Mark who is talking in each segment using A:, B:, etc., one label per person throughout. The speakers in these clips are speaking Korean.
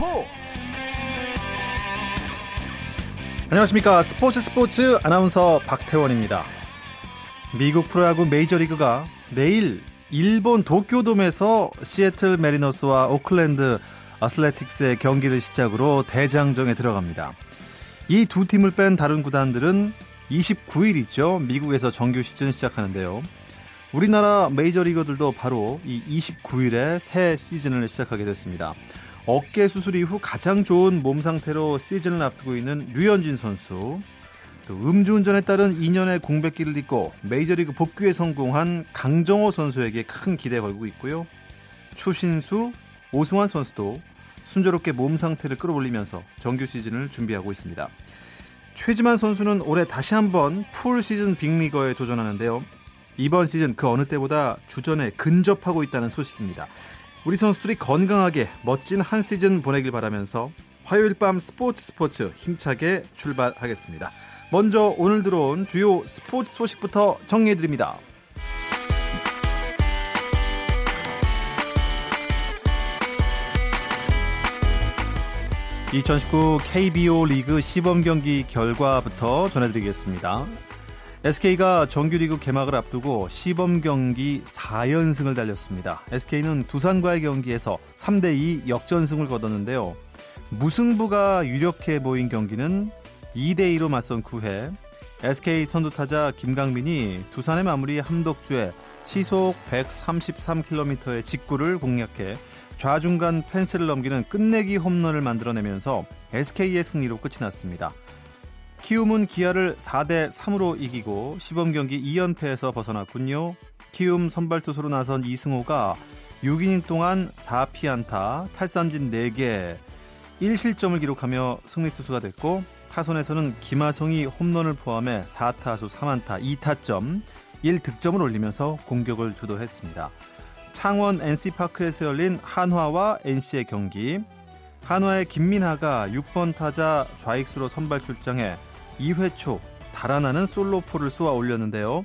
A: 스포츠 안녕하십니까 스포츠 스포츠 아나운서 박태원입니다. 미국 프로야구 메이저리그가 내일 일본 도쿄돔에서 시애틀 메리너스와 오클랜드 아슬레틱스의 경기를 시작으로 대장정에 들어갑니다. 이 두 팀을 뺀 다른 구단들은 29일 있죠. 미국에서 정규 시즌 시작하는데요. 우리나라 메이저리거들도 바로 이 29일에 새 시즌을 시작하게 됐습니다. 어깨 수술 이후 가장 좋은 몸 상태로 시즌을 앞두고 있는 류현진 선수, 또 음주운전에 따른 2년의 공백기를 딛고 메이저리그 복귀에 성공한 강정호 선수에게 큰 기대 걸고 있고요. 추신수, 오승환 선수도 순조롭게 몸 상태를 끌어올리면서 정규 시즌을 준비하고 있습니다. 최지만 선수는 올해 다시 한번 풀 시즌 빅리거에 도전하는데요. 이번 시즌 그 어느 때보다 주전에 근접하고 있다는 소식입니다. 우리 선수들이 건강하게 멋진 한 시즌 보내길 바라면서 화요일 밤 스포츠 스포츠 힘차게 출발하겠습니다. 먼저 오늘 들어온 주요 스포츠 소식부터 정리해드립니다. 2019 KBO 리그 시범 경기 결과부터 전해드리겠습니다. SK가 정규리그 개막을 앞두고 시범 경기 4연승을 달렸습니다. SK는 두산과의 경기에서 3대2 역전승을 거뒀는데요. 무승부가 유력해 보인 경기는 2대2로 맞선 9회 SK 선두타자 김강민이 두산의 마무리 함덕주에 시속 133km의 직구를 공략해 좌중간 펜스를 넘기는 끝내기 홈런을 만들어내면서 SK의 승리로 끝이 났습니다. 키움은 기아를 4대 3으로 이기고 시범 경기 2연패에서 벗어났군요. 키움 선발 투수로 나선 이승호가 6이닝 동안 4피안타, 탈삼진 4개, 1실점을 기록하며 승리 투수가 됐고 타선에서는 김하성이 홈런을 포함해 4타수 3안타 2타점, 1득점을 올리면서 공격을 주도했습니다. 창원 NC파크에서 열린 한화와 NC의 경기. 한화의 김민하가 6번 타자 좌익수로 선발 출장해 2회 초 달아나는 솔로포를 쏘아 올렸는데요.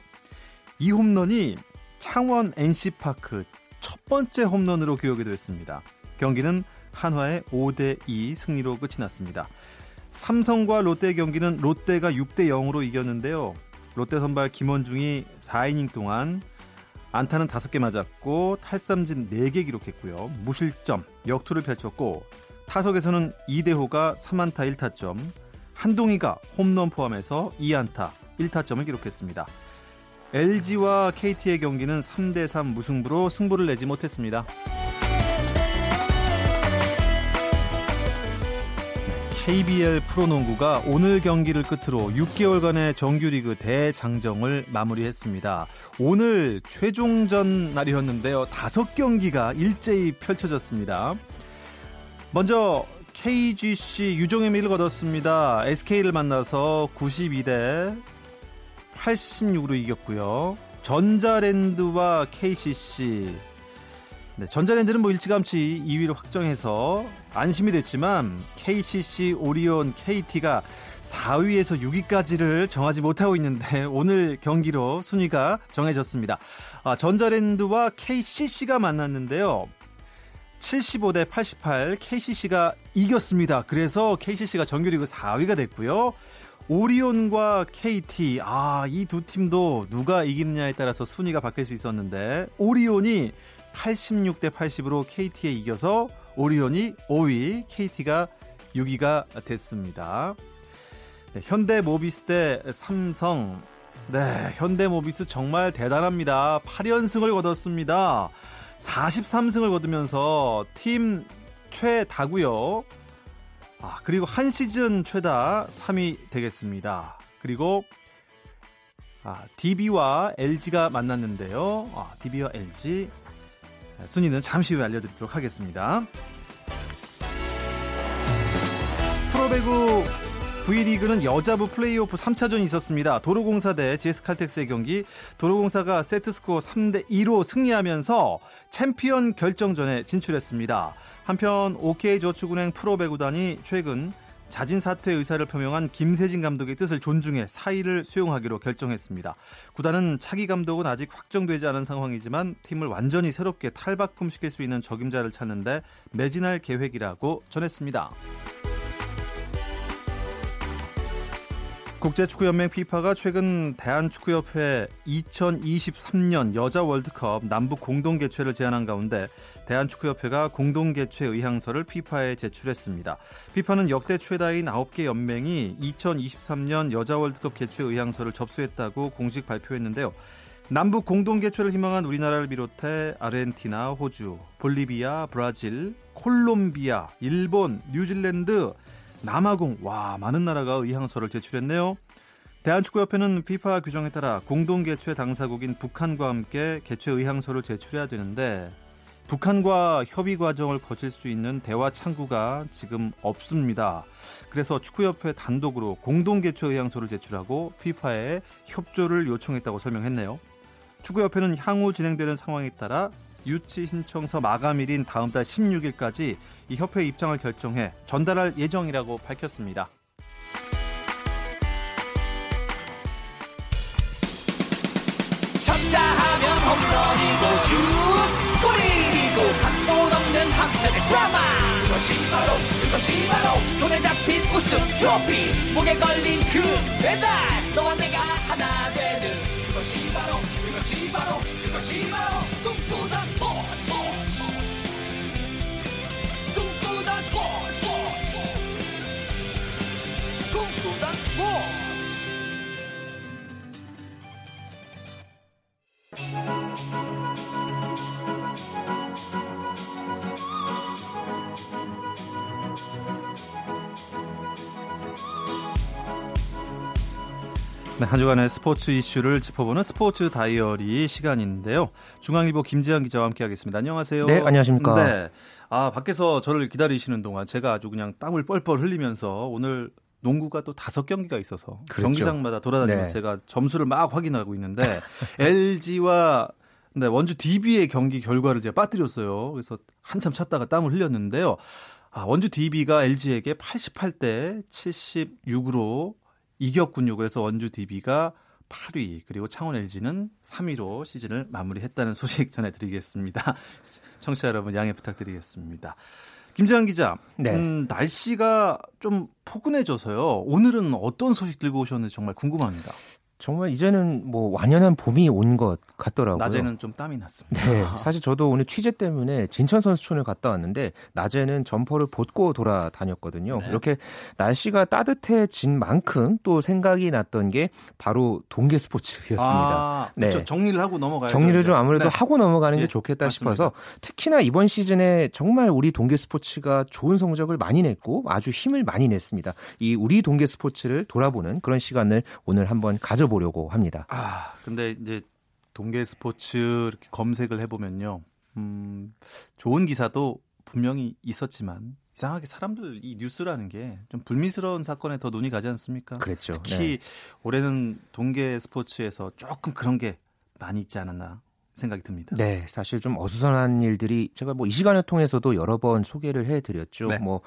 A: 이 홈런이 창원 NC파크 첫 번째 홈런으로 기록이 됐습니다. 경기는 한화의 5대2 승리로 끝이 났습니다. 삼성과 롯데 경기는 롯데가 6대 0으로 이겼는데요. 롯데 선발 김원중이 4이닝 동안 안타는 5개 맞았고 탈삼진 4개 기록했고요. 무실점, 역투를 펼쳤고 타석에서는 이대호가 3안타 1타점, 한동희가 홈런 포함해서 2안타 1타점을 기록했습니다. LG와 KT의 경기는 3대3 무승부로 승부를 내지 못했습니다. KBL 프로농구가 오늘 경기를 끝으로 6개월간의 정규리그 대장정을 마무리했습니다. 오늘 최종전 날이었는데요. 다섯 경기가 일제히 펼쳐졌습니다. 먼저 KGC 유종의 미를 거뒀습니다. SK를 만나서 92대 86으로 이겼고요. 전자랜드와 KCC 네, 전자랜드는 뭐 일찌감치 2위를 확정해서 안심이 됐지만 KCC, 오리온, KT가 4위에서 6위까지를 정하지 못하고 있는데 오늘 경기로 순위가 정해졌습니다. 아, 전자랜드와 KCC가 만났는데요. 75대 88 KCC가 이겼습니다. 그래서 KCC가 정규리그 4위가 됐고요. 오리온과 KT 아 이 두 팀도 누가 이기느냐에 따라서 순위가 바뀔 수 있었는데 오리온이 86대 80으로 KT에 이겨서 오리온이 5위, KT가 6위가 됐습니다. 네, 현대모비스 대 삼성. 네, 현대모비스 정말 대단합니다. 8연승을 거뒀습니다. 43승을 거두면서 팀 최다고요. 아, 그리고 한 시즌 최다 3위 되겠습니다. 그리고 아, DB와 LG가 만났는데요. 아, DB와 LG 순위는 잠시 후에 알려드리도록 하겠습니다. 프로배구 V리그는 여자부 플레이오프 3차전이 있었습니다. 도로공사 대 GS칼텍스의 경기. 도로공사가 세트스코어 3대 2로 승리하면서 챔피언 결정전에 진출했습니다. 한편 OK저축은행 프로배구단이 최근 자진 사퇴 의사를 표명한 김세진 감독의 뜻을 존중해 사의를 수용하기로 결정했습니다. 구단은 차기 감독은 아직 확정되지 않은 상황이지만 팀을 완전히 새롭게 탈바꿈시킬 수 있는 적임자를 찾는데 매진할 계획이라고 전했습니다. 국제축구연맹 피파가 최근 대한축구협회 2023년 여자 월드컵 남북 공동 개최를 제안한 가운데 대한축구협회가 공동 개최 의향서를 피파에 제출했습니다. 피파는 역대 최다인 9개 연맹이 2023년 여자 월드컵 개최 의향서를 접수했다고 공식 발표했는데요. 남북 공동 개최를 희망한 우리나라를 비롯해 아르헨티나, 호주, 볼리비아, 브라질, 콜롬비아, 일본, 뉴질랜드, 남아공 와 많은 나라가 의향서를 제출했네요. 대한축구협회는 피파 규정에 따라 공동 개최 당사국인 북한과 함께 개최 의향서를 제출해야 되는데 북한과 협의 과정을 거칠 수 있는 대화 창구가 지금 없습니다. 그래서 축구협회 단독으로 공동 개최 의향서를 제출하고 피파에 협조를 요청했다고 설명했네요. 축구협회는 향후 진행되는 상황에 따라 유치 신청서 마감일인 다음 달 16일까지 이 협회 입장을 결정해 전달할 예정이라고 밝혔습니다. 쳤다 하면 홈런이고 슛 골이고 각본 없는 한편의 드라마. 그것이 바로 그것이 바로 손에 잡힌 우승 트로피. 목에 걸린 그 배달. 너와 내가 하나 되는 그것이 바로 그것이 바로 그것이 바로 꿈꾸던 네, 한 주간의 스포츠 이슈를 짚어보는 스포츠 다이어리 시간인데요. 중앙일보 김지현 기자와 함께하겠습니다. 안녕하세요.
B: 네, 안녕하십니까. 네.
A: 아 밖에서 저를 기다리시는 동안 제가 아주 그냥 땀을 뻘뻘 흘리면서 오늘 농구가 또 다섯 경기가 있어서 그렇죠. 경기장마다 돌아다니면서 네. 제가 점수를 막 확인하고 있는데 LG와 네, 원주 DB의 경기 결과를 제가 빠뜨렸어요. 그래서 한참 찾다가 땀을 흘렸는데요. 아, 원주 DB가 LG에게 88대 76으로 이겼군요. 그래서 원주 DB가 8위 그리고 창원 LG는 3위로 시즌을 마무리했다는 소식 전해드리겠습니다. 청취자 여러분 양해 부탁드리겠습니다. 김재환 기자, 네. 음, 날씨가 좀 포근해져서요. 오늘은 어떤 소식 들고 오셨는지 정말 궁금합니다.
B: 정말 이제는 뭐 완연한 봄이 온 것 같더라고요.
A: 낮에는 좀 땀이 났습니다.
B: 네, 사실 저도 오늘 취재 때문에 진천 선수촌을 갔다 왔는데 낮에는 점퍼를 벗고 돌아다녔거든요. 네. 이렇게 날씨가 따뜻해진 만큼 또 생각이 났던 게 바로 동계 스포츠였습니다. 아,
A: 네, 그렇죠. 정리를 하고 넘어가야죠.
B: 정리를 좀 아무래도 네. 하고 넘어가는 게 네, 좋겠다 맞습니다. 싶어서 특히나 이번 시즌에 정말 우리 동계 스포츠가 좋은 성적을 많이 냈고 아주 힘을 많이 냈습니다. 이 우리 동계 스포츠를 돌아보는 그런 시간을 오늘 한번 가져. 보려고 합니다.
A: 아, 근데 이제 동계 스포츠 이렇게 검색을 해보면요. 음, 좋은 기사도 분명히 있었지만 이상하게 사람들 이 뉴스라는 게 좀 불미스러운 사건에 더 눈이 가지 않습니까?
B: 그렇죠.
A: 특히 네. 올해는 동계 스포츠에서 조금 그런 게 많이 있지 않았나 생각이 듭니다.
B: 네, 사실 좀 어수선한 일들이 제가 뭐 이 시간을 통해서도 여러 번 소개를 해드렸죠. 네. 뭐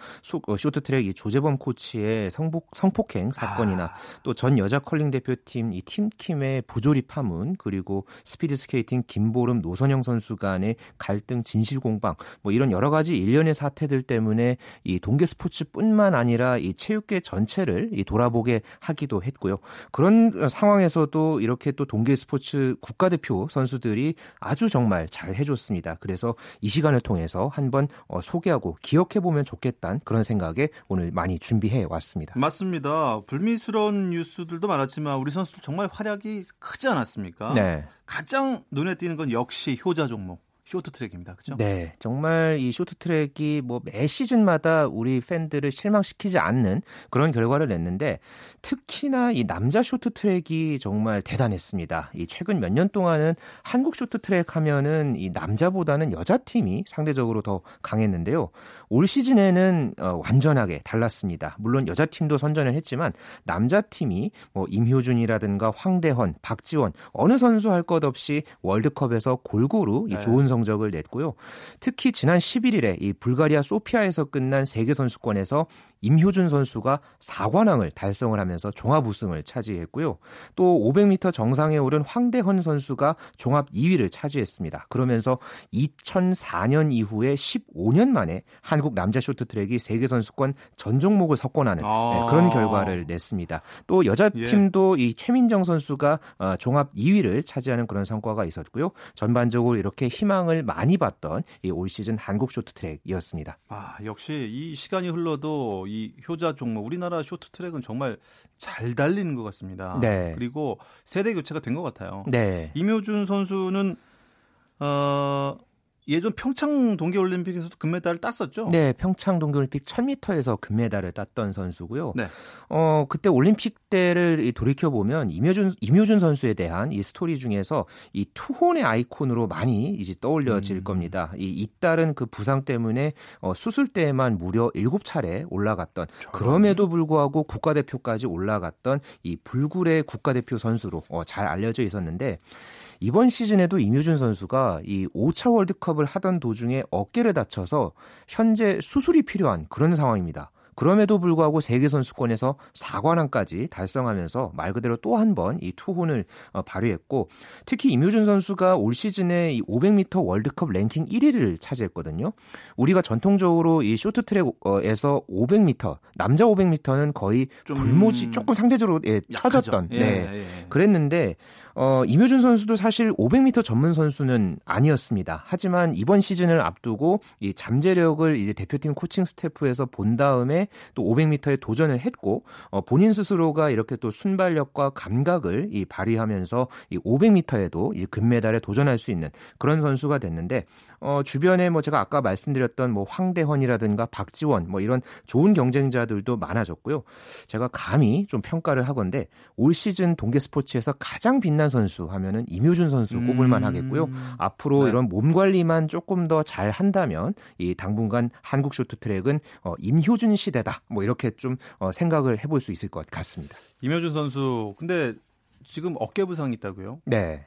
B: 어, 쇼트트랙 이 조재범 코치의 성폭 성폭행 사건이나 아. 또 전 여자 컬링 대표팀 이 팀킴의 부조리 파문 그리고 스피드 스케이팅 김보름 노선영 선수 간의 갈등 진실 공방 뭐 이런 여러 가지 일련의 사태들 때문에 이 동계 스포츠뿐만 아니라 이 체육계 전체를 이 돌아보게 하기도 했고요. 그런 상황에서도 이렇게 또 동계 스포츠 국가대표 선수들이 아주 정말 잘 해줬습니다. 그래서 이 시간을 통해서 한번 어, 소개하고 기억해 보면 좋겠다는 그런 생각에 오늘 많이 준비해 왔습니다.
A: 맞습니다. 불미스러운 뉴스들도 많았지만 우리 선수들 정말 활약이 크지 않았습니까? 네. 가장 눈에 띄는 건 역시 효자 종목. 쇼트트랙입니다. 그죠?
B: 네. 정말 이 쇼트트랙이 뭐 매 시즌마다 우리 팬들을 실망시키지 않는 그런 결과를 냈는데 특히나 이 남자 쇼트트랙이 정말 대단했습니다. 이 최근 몇 년 동안은 한국 쇼트트랙 하면은 이 남자보다는 여자 팀이 상대적으로 더 강했는데요. 올 시즌에는 어, 완전하게 달랐습니다. 물론 여자 팀도 선전을 했지만 남자 팀이 뭐 임효준이라든가 황대헌, 박지원 어느 선수 할 것 없이 월드컵에서 골고루 이 네. 좋은 성 성적을 냈고요. 특히 지난 11일에 이 불가리아 소피아에서 끝난 세계 선수권에서 임효준 선수가 4관왕을 달성을 하면서 종합 우승을 차지했고요. 또 500m 정상에 오른 황대헌 선수가 종합 2위를 차지했습니다. 그러면서 2004년 이후에 15년 만에 한국 남자 쇼트트랙이 세계 선수권 전 종목을 석권하는 아~ 네, 그런 결과를 냈습니다. 또 여자 예. 팀도 예. 이 최민정 선수가 어, 종합 2위를 차지하는 그런 성과가 있었고요. 전반적으로 이렇게 희망 을 많이 봤던 올 시즌 한국 쇼트트랙이었습니다.
A: 아, 역시 이 시간이 흘러도 이 효자 종목 우리나라 쇼트트랙은 정말 잘 달리는 것 같습니다. 네. 그리고 세대 교체가 된 것 같아요. 네. 임효준 선수는 어 예전 평창 동계올림픽에서도 금메달을 땄었죠?
B: 네, 평창 동계올림픽 1000m에서 금메달을 땄던 선수고요. 네. 어, 그때 올림픽 때를 돌이켜 보면 임효준 임효준 선수에 대한 이 스토리 중에서 이 투혼의 아이콘으로 많이 이제 떠올려질 음. 겁니다. 이 잇따른 그 부상 때문에 어, 수술 때에만 무려 7차례 올라갔던 저런. 그럼에도 불구하고 국가대표까지 올라갔던 이 불굴의 국가대표 선수로 어, 잘 알려져 있었는데 이번 시즌에도 임효준 선수가 이 5차 월드컵을 하던 도중에 어깨를 다쳐서 현재 수술이 필요한 그런 상황입니다. 그럼에도 불구하고 세계 선수권에서 4관왕까지 달성하면서 말 그대로 또 한 번 이 투혼을 어, 발휘했고 특히 임효준 선수가 올 시즌에 이 500m 월드컵 랭킹 1위를 차지했거든요. 우리가 전통적으로 이 쇼트트랙에서 500m 남자 500m는 거의 불모지 조금 상대적으로 예, 처졌던 예, 네. 예, 예. 그랬는데 어, 임효준 선수도 사실 500m 전문 선수는 아니었습니다. 하지만 이번 시즌을 앞두고 이 잠재력을 이제 대표팀 코칭 스태프에서 본 다음에 또 500m에 도전을 했고 어, 본인 스스로가 이렇게 또 순발력과 감각을 이 발휘하면서 이 500m에도 이 금메달에 도전할 수 있는 그런 선수가 됐는데 어, 주변에 뭐 제가 아까 말씀드렸던 뭐 황대헌이라든가 박지원 뭐 이런 좋은 경쟁자들도 많아졌고요. 제가 감히 좀 평가를 하건데 올 시즌 동계 스포츠에서 가장 빛난 선수 하면은 임효준 선수 꼽을만 음. 하겠고요. 앞으로 네. 이런 몸 관리만 조금 더 잘 한다면 이 당분간 한국 쇼트트랙은 어, 임효준 시대다. 뭐 이렇게 좀 어, 생각을 해볼 수 있을 것 같습니다.
A: 임효준 선수 근데 지금 어깨 부상이 있다고요? 네.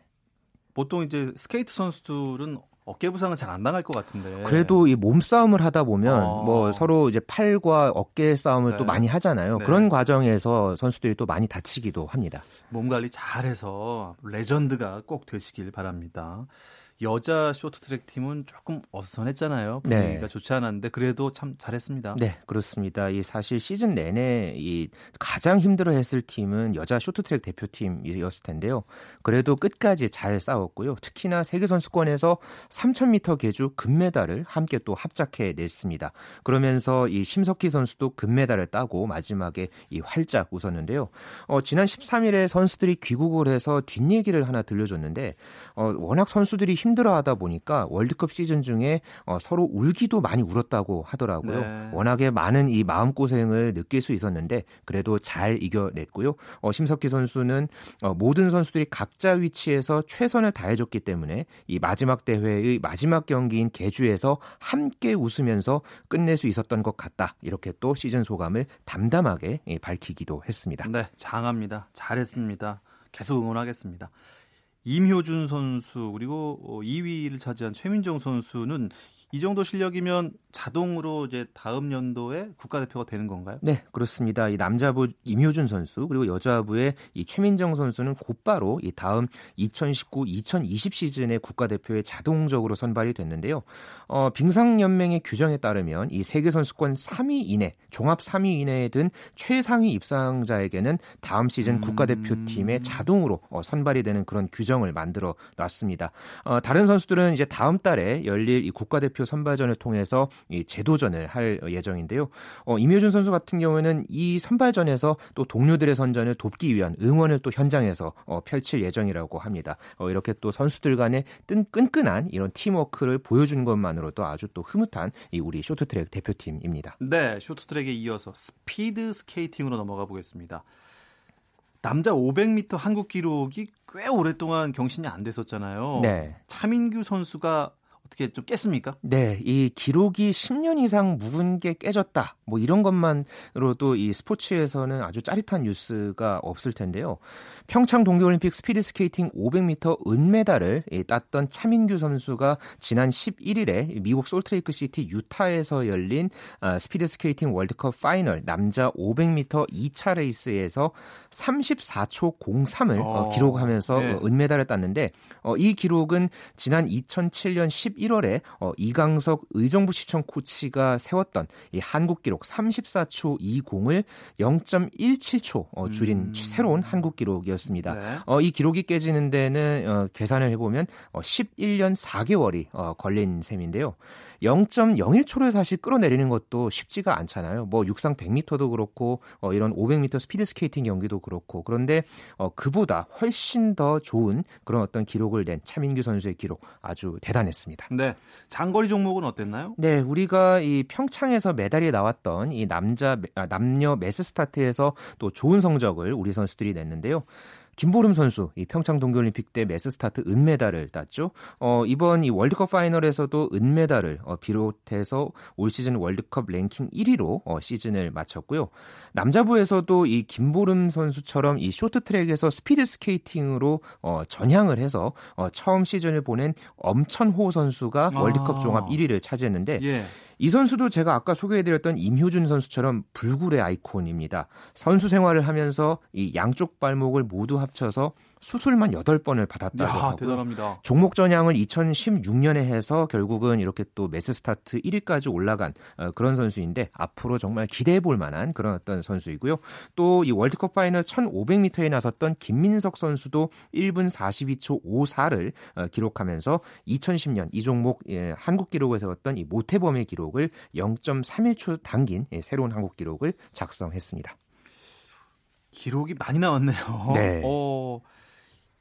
A: 보통 이제 스케이트 선수들은 어깨 부상은 잘 안 당할 것 같은데.
B: 그래도 이 몸싸움을 하다 보면 어. 뭐 서로 이제 팔과 어깨 싸움을 네. 또 많이 하잖아요. 네. 그런 과정에서 선수들이 또 많이 다치기도 합니다.
A: 몸 관리 잘해서 레전드가 꼭 되시길 바랍니다. 여자 쇼트트랙 팀은 조금 어수선했잖아요. 분위기가 네. 좋지 않았는데 그래도 참 잘했습니다.
B: 네, 그렇습니다. 이 사실 시즌 내내 이 가장 힘들어했을 팀은 여자 쇼트트랙 대표팀이었을 텐데요. 그래도 끝까지 잘 싸웠고요. 특히나 세계 선수권에서 3000m 계주 금메달을 함께 또 합작해 냈습니다. 그러면서 이 심석희 선수도 금메달을 따고 마지막에 이 활짝 웃었는데요. 어, 지난 13일에 선수들이 귀국을 해서 뒷얘기를 하나 들려줬는데 어, 워낙 선수들이 힘 힘들어하다 보니까 월드컵 시즌 중에 어, 서로 울기도 많이 울었다고 하더라고요. 네. 워낙에 많은 이 마음 고생을 느낄 수 있었는데 그래도 잘 이겨냈고요. 어, 심석희 선수는 어, 모든 선수들이 각자 위치에서 최선을 다해줬기 때문에 이 마지막 대회의 마지막 경기인 개주에서 함께 웃으면서 끝낼 수 있었던 것 같다. 이렇게 또 시즌 소감을 담담하게 예, 밝히기도 했습니다.
A: 네, 장합니다. 잘했습니다. 계속 응원하겠습니다. 임효준 선수 그리고 2위를 어, 차지한 최민정 선수는 이 정도 실력이면 자동으로 이제 다음 연도에 국가대표가 되는 건가요?
B: 네, 그렇습니다. 이 남자부 임효준 선수 그리고 여자부의 이 최민정 선수는 곧바로 이 다음 2019-2020 시즌의 국가대표에 자동적으로 선발이 됐는데요. 어, 빙상연맹의 규정에 따르면 이 세계 선수권 3위 이내, 종합 3위 이내에 든 최상위 입상자에게는 다음 시즌 음... 국가대표팀에 자동으로 어, 선발이 되는 그런 규정을 만들어 놨습니다. 어, 다른 선수들은 이제 다음 달에 열릴 이 국가대표 선발전을 통해서 이 재도전을 할 예정인데요. 어, 임효준 선수 같은 경우에는 이 선발전에서 또 동료들의 선전을 돕기 위한 응원을 또 현장에서 어, 펼칠 예정이라고 합니다. 어, 이렇게 또 선수들 간의 끈, 끈끈한 이런 팀워크를 보여준 것만으로도 아주 또 흐뭇한 이 우리 쇼트트랙 대표팀입니다.
A: 네, 쇼트트랙에 이어서 스피드 스케이팅으로 넘어가 보겠습니다. 남자 500m 한국 기록이 꽤 오랫동안 경신이 안 됐었잖아요. 네. 차민규 선수가 어떻게 좀 깼습니까?
B: 네, 이 기록이 10년 이상 묵은 게 깨졌다. 뭐 이런 것만으로도 이 스포츠에서는 아주 짜릿한 뉴스가 없을 텐데요. 평창 동계올림픽 스피드 스케이팅 500m 은메달을 땄던 차민규 선수가 지난 11일에 미국 솔트레이크 시티 유타에서 열린 아, 스피드 스케이팅 월드컵 파이널 남자 500m 2차 레이스에서 34초 03을 어, 기록하면서 네. 은메달을 땄는데 어, 이 기록은 지난 2007년 11 월에 어, 이강석 의정부 시청 코치가 세웠던 이 한국 기록 34초 20을 0.17초 어, 줄인 음. 새로운 한국 기록이었습니다. 네. 어, 이 기록이 깨지는 데는 어, 계산을 해보면 어, 11년 4개월이 어, 걸린 셈인데요. 0.01초를 사실 끌어내리는 것도 쉽지가 않잖아요. 뭐 육상 100m도 그렇고 어, 이런 500m 스피드 스케이팅 경기도 그렇고 그런데 어, 그보다 훨씬 더 좋은 그런 어떤 기록을 낸 차민규 선수의 기록 아주 대단했습니다.
A: 네, 장거리 종목은 어땠나요?
B: 네, 우리가 이 평창에서 메달이 나왔던 이 남자 아, 남녀 매스 스타트에서 또 좋은 성적을 우리 선수들이 냈는데요. 김보름 선수 이 평창 동계올림픽 때 매스 스타트 은메달을 땄죠. 어, 이번 이 월드컵 파이널에서도 은메달을 어, 비롯해서 올 시즌 월드컵 랭킹 1위로 어, 시즌을 마쳤고요. 남자부에서도 이 김보름 선수처럼 이 쇼트트랙에서 스피드 스케이팅으로 어, 전향을 해서 어, 처음 시즌을 보낸 엄천호 선수가 월드컵 아. 종합 1위를 차지했는데 예. 이 선수도 제가 아까 소개해드렸던 임효준 선수처럼 불굴의 아이콘입니다. 선수 생활을 하면서 이 양쪽 발목을 모두 합쳐서 수술만 8번을 받았다고
A: 하고요. 대단합니다.
B: 종목 전향을 2016년에 해서 결국은 이렇게 또 매스 스타트 1위까지 올라간 어, 그런 선수인데 앞으로 정말 기대해 볼 만한 그런 어떤 선수이고요. 또 이 월드컵 파이널 1500m에 나섰던 김민석 선수도 1분 42초 54를 어, 기록하면서 2010년 이 종목 예, 한국 기록을 세웠던 이 모태범의 기록을 0.31초 당긴 예, 새로운 한국 기록을 작성했습니다.
A: 기록이 많이 나왔네요. 네. 어...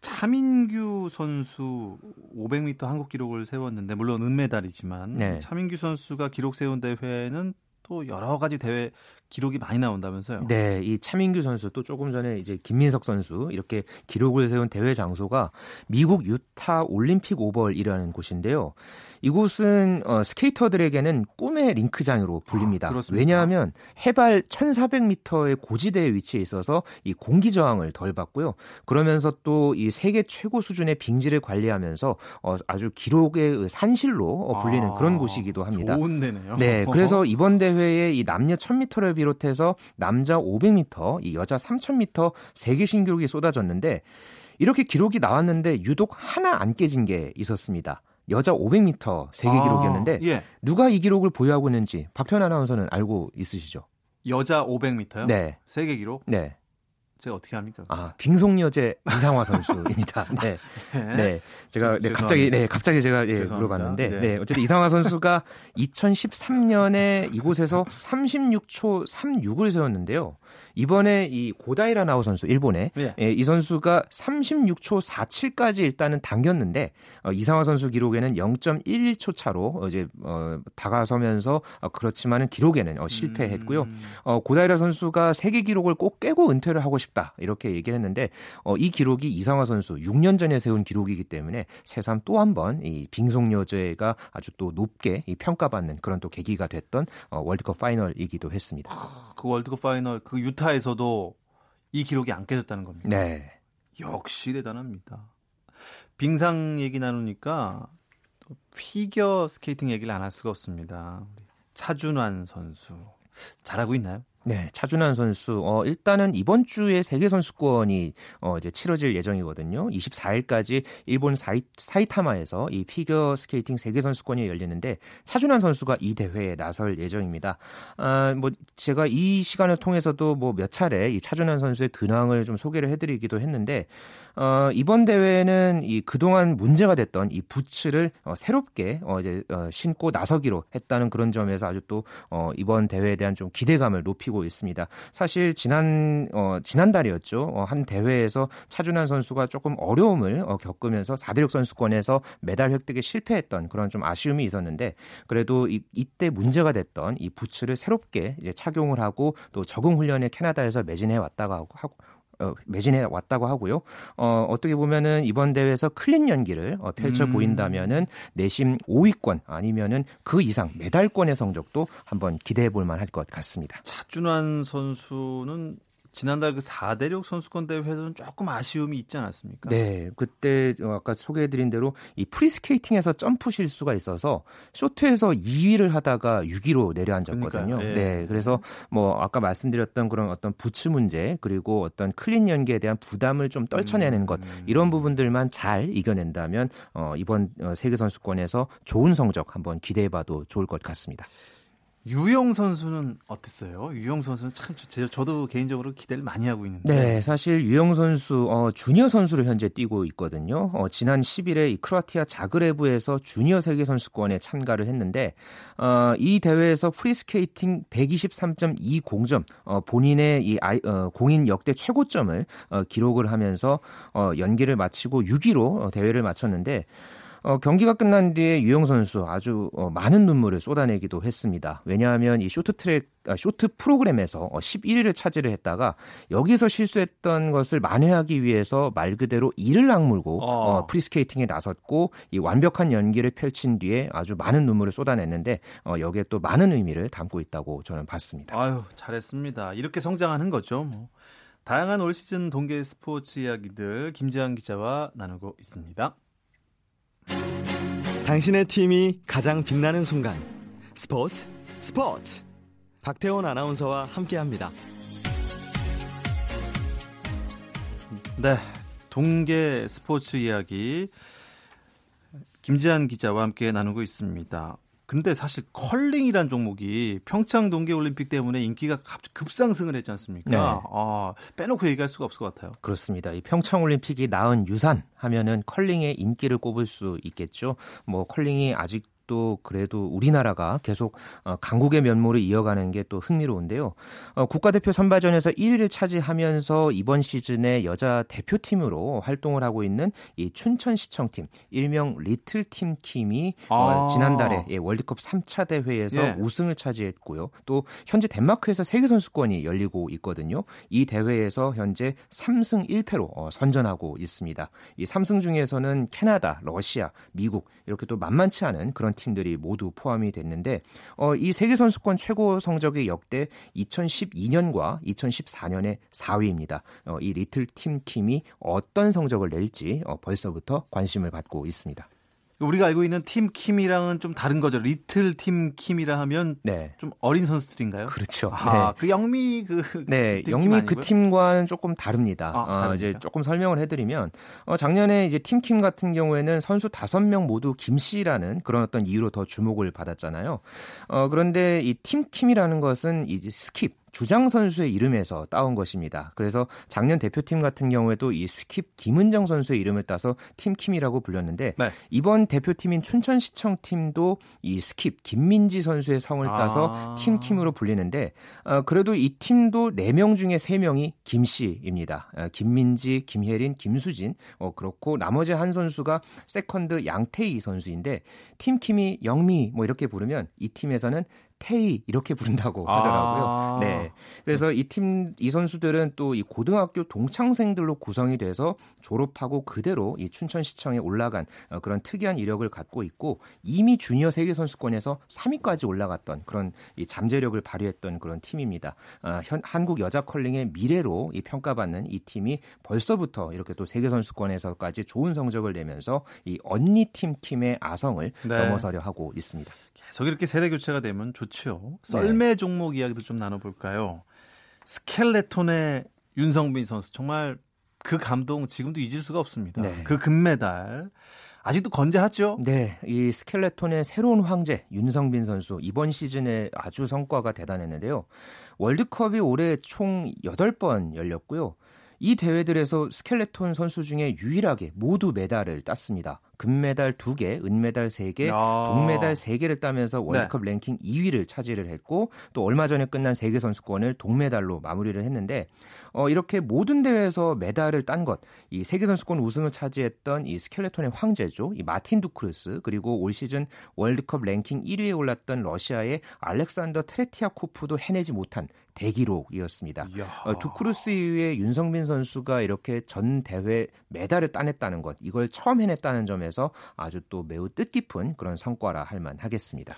A: 차민규 선수 500m 한국 기록을 세웠는데 물론 은메달이지만 네. 차민규 선수가 기록 세운 대회는 또 여러 가지 대회 기록이 많이 나온다면서요?
B: 네, 이 차민규 선수 또 조금 전에 이제 김민석 선수 이렇게 기록을 세운 대회 장소가 미국 유타 올림픽 오벌이라는 곳인데요. 이곳은 어, 스케이터들에게는 꿈의 링크장으로 불립니다. 아, 왜냐하면 해발 1,400m의 고지대에 위치해 있어서 이 공기 저항을 덜 받고요. 그러면서 또 이 세계 최고 수준의 빙지를 관리하면서 어, 아주 기록의 산실로 어, 불리는 아, 그런 곳이기도 합니다.
A: 좋은 데네요.
B: 네, 그래서 이번 대회에 이 남녀 1,000m를 비롯해서 남자 500m, 이 여자 3,000m 세계 신기록이 쏟아졌는데 이렇게 기록이 나왔는데 유독 하나 안 깨진 게 있었습니다. 여자 500m 세계 아, 기록이었는데 예. 누가 이 기록을 보유하고 있는지 박현 아나운서는 알고 있으시죠?
A: 여자 500m요?
B: 네.
A: 세계 기록?
B: 네.
A: 제가 어떻게 합니까?
B: 아, 빙속여제 이상화 선수입니다. 네. 네. 네. 제가 네, 갑자기 네, 갑자기 제가 예, 물어봤는데 네. 네. 어쨌든 이상화 선수가 2013년에 이곳에서 36초 36을 세웠는데요. 이번에 이 고다이라 나우 선수 일본의 예. 예, 이 선수가 36초 47까지 일단은 당겼는데 어, 이상화 선수 기록에는 0.11초 차로 어, 이제 어, 다가서면서 어, 그렇지만은 기록에는 어, 실패했고요. 음. 어, 고다이라 선수가 세계 기록을 꼭 깨고 은퇴를 하고 싶다 이렇게 얘기를 했는데 어, 이 기록이 이상화 선수 6년 전에 세운 기록이기 때문에 새삼 또 한 번 이 빙속 여제가 아주 또 높게 이 평가받는 그런 또 계기가 됐던 어, 월드컵 파이널이기도 했습니다.
A: 그 월드컵 파이널 그 유타 유타에서도 이 기록이 안 깨졌다는 겁니다.
B: 네.
A: 역시 대단합니다. 빙상 얘기 나누니까 또 피겨 스케이팅 얘기를 안 할 수가 없습니다. 차준환 선수 잘하고 있나요?
B: 네, 차준환 선수. 어, 일단은 이번 주에 세계 선수권이 어, 이제 치러질 예정이거든요. 24일까지 일본 사이, 사이타마에서 이 피겨 스케이팅 세계 선수권이 열리는데 차준환 선수가 이 대회에 나설 예정입니다. 아, 뭐 제가 이 시간을 통해서도 뭐 몇 차례 이 차준환 선수의 근황을 좀 소개를 해 드리기도 했는데 어, 이번 대회는 이 그동안 문제가 됐던 이 부츠를 어, 새롭게 어, 이제 어, 신고 나서기로 했다는 그런 점에서 아주 또 어, 이번 대회에 대한 좀 기대감을 높이 높이고 있습니다. 사실 지난 어, 지난달이었죠. 어, 한 대회에서 차준환 선수가 조금 어려움을 어, 겪으면서 4대륙 선수권에서 메달 획득에 실패했던 그런 좀 아쉬움이 있었는데 그래도 이, 이때 문제가 됐던 이 부츠를 새롭게 이제 착용을 하고 또 적응 훈련에 캐나다에서 매진해 왔다가 하고 어, 매진해 왔다고 하고요. 어, 어떻게 보면은 이번 대회에서 클린 연기를 어, 펼쳐 음. 보인다면은 내심 5위권 아니면은 그 이상 메달권의 성적도 한번 기대해 볼 만할 것 같습니다.
A: 차준환 선수는 지난달 그 4대륙 선수권 대회에서는 조금 아쉬움이 있지 않았습니까?
B: 네. 그때 아까 소개해 드린 대로 이 프리스케이팅에서 점프 실수가 있어서 쇼트에서 2위를 하다가 6위로 내려앉았거든요. 네. 네. 그래서 뭐 아까 말씀드렸던 그런 어떤 부츠 문제 그리고 어떤 클린 연기에 대한 부담을 좀 떨쳐내는 것 음. 이런 부분들만 잘 이겨낸다면 어, 이번 어, 세계 선수권에서 좋은 성적 한번 기대해 봐도 좋을 것 같습니다.
A: 유영 선수는 어땠어요? 유영 선수는 참 저, 저도 개인적으로 기대를 많이 하고 있는데.
B: 네, 사실 유영 선수 어, 주니어 선수로 현재 뛰고 있거든요. 어, 지난 10일에 이 크로아티아 자그레브에서 주니어 세계 선수권에 참가를 했는데 어, 이 대회에서 프리스케이팅 123.20점 어, 본인의 이 아이, 어, 공인 역대 최고점을 어, 기록을 하면서 어, 연기를 마치고 6위로 어, 대회를 마쳤는데 어, 경기가 끝난 뒤에 유영 선수 아주 어, 많은 눈물을 쏟아내기도 했습니다. 왜냐하면 이 쇼트트랙 아, 쇼트 프로그램에서 어, 11위를 차지를 했다가 여기서 실수했던 것을 만회하기 위해서 말 그대로 이를 악물고 어. 어, 프리스케이팅에 나섰고 이 완벽한 연기를 펼친 뒤에 아주 많은 눈물을 쏟아냈는데 어, 여기에 또 많은 의미를 담고 있다고 저는 봤습니다.
A: 아유 잘했습니다. 이렇게 성장하는 거죠. 뭐. 다양한 올 시즌 동계 스포츠 이야기들 김지한 기자와 나누고 있습니다.
C: 당신의 팀이 가장 빛나는 순간 스포츠 스포츠 박태원 아나운서와 함께합니다.
A: 네, 동계 스포츠 이야기 김지한 기자와 함께 나누고 있습니다. 근데 사실 컬링이란 종목이 평창 동계올림픽 때문에 인기가 급상승을 했지 않습니까? 네. 아, 빼놓고 얘기할 수가 없을 것 같아요.
B: 그렇습니다. 이 평창 올림픽이 낳은 유산 하면은 컬링의 인기를 꼽을 수 있겠죠. 뭐 컬링이 아직 또 그래도 우리나라가 계속 어, 강국의 면모를 이어가는 게 또 흥미로운데요. 어, 국가대표 선발전에서 1위를 차지하면서 이번 시즌에 여자 대표팀으로 활동을 하고 있는 이 춘천시청팀 일명 리틀팀 킴이 어, 아. 지난달에 예, 월드컵 3차 대회에서 예. 우승을 차지했고요. 또 현재 덴마크에서 세계 선수권이 열리고 있거든요. 이 대회에서 현재 3승 1패로 선전하고 있습니다. 이 3승 중에서는 캐나다, 러시아, 미국 이렇게 또 만만치 않은 그런 팀들이 모두 포함이 됐는데 어, 이 세계 선수권 최고 성적이 역대 2012년과 2014년의 4위입니다. 어, 이 리틀 팀 팀이 어떤 성적을 낼지 어, 벌써부터 관심을 받고 있습니다.
A: 우리가 알고 있는 팀 킴이랑은 좀 다른 거죠. 리틀 팀 킴이라 하면 네. 좀 어린 선수들인가요?
B: 그렇죠.
A: 아, 네. 그 영미 그
B: 네, 그 영미 그 팀과는 조금 다릅니다. 아, 어, 이제 조금 설명을 해드리면 어, 작년에 이제 팀 킴 같은 경우에는 선수 5명 모두 김 씨라는 그런 어떤 이유로 더 주목을 받았잖아요. 어, 그런데 이 팀 킴이라는 것은 이제 스킵 주장 선수의 이름에서 따온 것입니다. 그래서 작년 대표팀 같은 경우에도 이 스킵 김은정 선수의 이름을 따서 팀킴이라고 불렸는데 네. 이번 대표팀인 춘천시청 팀도 이 스킵 김민지 선수의 성을 따서 아. 팀킴으로 불리는데 어, 그래도 이 팀도 4명 중에 3명이 김씨입니다. 어, 김민지, 김혜린, 김수진 어, 그렇고 나머지 한 선수가 세컨드 양태이 선수인데 팀킴이 영미 뭐 이렇게 부르면 이 팀에서는 태이 이렇게 부른다고 아. 하더라고요. 아. 네. 그래서 이 팀, 이 선수들은 또 이 고등학교 동창생들로 구성이 돼서 졸업하고 그대로 이 춘천시청에 올라간 어, 그런 특이한 이력을 갖고 있고 이미 주니어 세계 선수권에서 3위까지 올라갔던 그런 이 잠재력을 발휘했던 그런 팀입니다. 어, 현, 한국 여자 컬링의 미래로 이 평가받는 이 팀이 벌써부터 이렇게 또 세계 선수권에서까지 좋은 성적을 내면서 이 언니 팀 팀의 아성을 네. 넘어서려 하고 있습니다.
A: 계속 이렇게 세대 교체가 되면 좋죠. 썰매 네. 종목 이야기도 좀 나눠볼까요? 스켈레톤의 윤성빈 선수 정말 그 감동 지금도 잊을 수가 없습니다. 네. 그 금메달 아직도 건재하죠?
B: 네, 이 스켈레톤의 새로운 황제 윤성빈 선수 이번 시즌에 아주 성과가 대단했는데요. 월드컵이 올해 총 8번 열렸고요. 이 대회들에서 스켈레톤 선수 중에 유일하게 모두 메달을 땄습니다. 금메달 2개, 은메달 3개, 아. 동메달 3개를 따면서 월드컵 네. 랭킹 2위를 차지를 했고 또 얼마 전에 끝난 세계 선수권을 동메달로 마무리를 했는데 어, 이렇게 모든 대회에서 메달을 딴 것, 이 세계 선수권 우승을 차지했던 이 스켈레톤의 황제죠, 이 마틴 두쿠르스 그리고 올 시즌 월드컵 랭킹 1위에 올랐던 러시아의 알렉산더 트레티아코프도 해내지 못한 대기록이었습니다. 어, 두크루스 이후에 윤성민 선수가 이렇게 전 대회 메달을 따냈다는 것, 이걸 처음 해냈다는 점에서 아주 또 매우 뜻깊은 그런 성과라 할 만하겠습니다.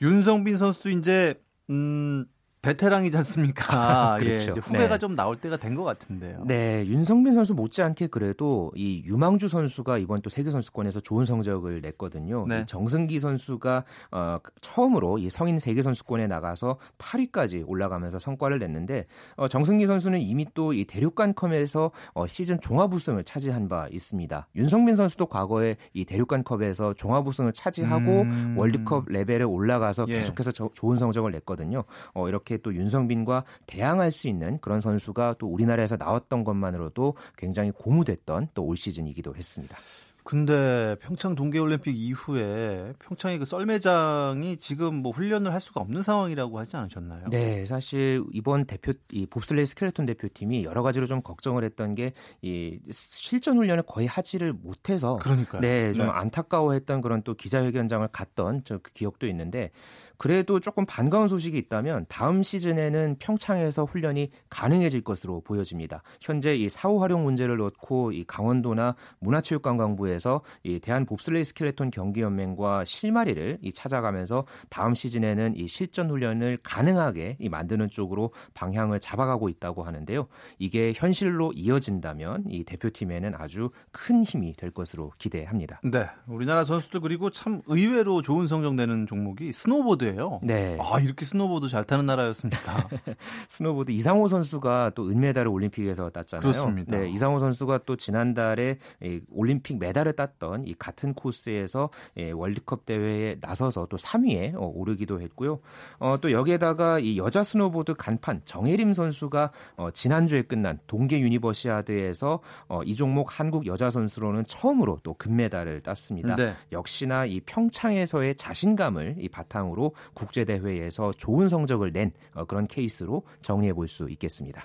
A: 윤성빈 선수 이제 음 베테랑이지 않습니까? 그렇죠. 예, 후배가 네. 좀 나올 때가 된 것 같은데요.
B: 네, 윤성빈 선수 못지않게 그래도 이 유망주 선수가 이번 또 세계 선수권에서 좋은 성적을 냈거든요. 네. 정승기 선수가 어, 처음으로 이 성인 세계 선수권에 나가서 8위까지 올라가면서 성과를 냈는데 어, 정승기 선수는 이미 또 이 대륙간컵에서 어, 시즌 종합 우승을 차지한 바 있습니다. 윤성빈 선수도 과거에 이 대륙간컵에서 종합 우승을 차지하고 음... 월드컵 레벨에 올라가서 예. 계속해서 저, 좋은 성적을 냈거든요. 어, 이렇게 이렇게 또 윤성빈과 대항할 수 있는 그런 선수가 또 우리나라에서 나왔던 것만으로도 굉장히 고무됐던 또 올 시즌이기도 했습니다.
A: 근데 평창 동계올림픽 이후에 평창의 그 썰매장이 지금 뭐 훈련을 할 수가 없는 상황이라고 하지 않으셨나요?
B: 네, 사실 이번 대표 이 봅슬레이 스켈레톤 대표팀이 여러 가지로 좀 걱정을 했던 게 이 실전 훈련을 거의 하지를 못해서
A: 그러니까
B: 네, 좀 네. 안타까워했던 그런 또 기자회견장을 갔던 저 그 기억도 있는데 그래도 조금 반가운 소식이 있다면 다음 시즌에는 평창에서 훈련이 가능해질 것으로 보여집니다. 현재 이 사후 활용 문제를 놓고 이 강원도나 문화체육관광부에서 이 대한 봅슬레이 스켈레톤 경기연맹과 실마리를 이 찾아가면서 다음 시즌에는 이 실전 훈련을 가능하게 이 만드는 쪽으로 방향을 잡아가고 있다고 하는데요. 이게 현실로 이어진다면 이 대표팀에는 아주 큰 힘이 될 것으로 기대합니다.
A: 네, 우리나라 선수들 그리고 참 의외로 좋은 성적 내는 종목이 스노보드 스노보드예요. 네. 아 이렇게 스노보드 잘 타는 나라였습니다.
B: 스노보드 이상호 선수가 또 은메달을 올림픽에서 땄잖아요.
A: 그렇습니다.
B: 네, 이상호 선수가 또 지난달에 올림픽 메달을 땄던 이 같은 코스에서 월드컵 대회에 나서서 또 3위에 어, 오르기도 했고요. 어, 또 여기에다가 이 여자 스노보드 간판 정해림 선수가 어, 지난주에 끝난 동계 유니버시아드에서 어, 이 종목 한국 여자 선수로는 처음으로 또 금메달을 땄습니다. 네. 역시나 이 평창에서의 자신감을 이 바탕으로 국제 대회에서 좋은 성적을 낸 어, 그런 케이스로 정리해 볼 수 있겠습니다.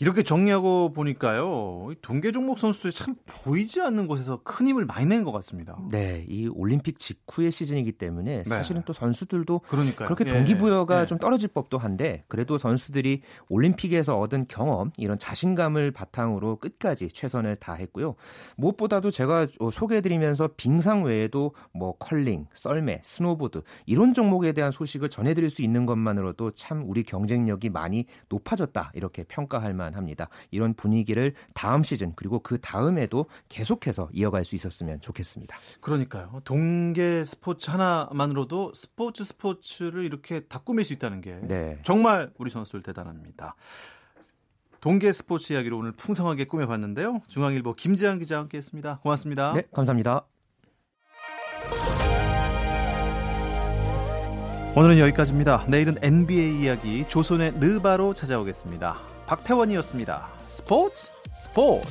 A: 이렇게 정리하고 보니까요, 동계 종목 선수들이 참 보이지 않는 곳에서 큰 힘을 많이 낸 것 같습니다.
B: 네, 이 올림픽 직후의 시즌이기 때문에 네. 사실은 네. 또 선수들도
A: 그러니까요.
B: 그렇게 동기부여가 예. 좀 떨어질 법도 한데 그래도 선수들이 올림픽에서 얻은 경험, 이런 자신감을 바탕으로 끝까지 최선을 다했고요. 무엇보다도 제가 소개해드리면서 빙상 외에도 뭐 컬링, 썰매, 스노보드 이런 종목에 대한 소식을 전해드릴 수 있는 것만으로도 참 우리 경쟁력이 많이 높아졌다 이렇게 평가할 만. 합니다. 이런 분위기를 다음 시즌 그리고 그 다음에도 계속해서 이어갈 수 있었으면 좋겠습니다.
A: 그러니까요. 동계 스포츠 하나만으로도 스포츠 스포츠를 이렇게 다 꾸밀 수 있다는 게 네. 정말 우리 선수들 대단합니다. 동계 스포츠 이야기로 오늘 풍성하게 꾸며봤는데요. 중앙일보 김재환 기자와 함께했습니다. 고맙습니다.
B: 네, 감사합니다.
A: 오늘은 여기까지입니다. 내일은 NBA 이야기 조선의 느바로 찾아오겠습니다. 박태원이었습니다. 스포츠 스포츠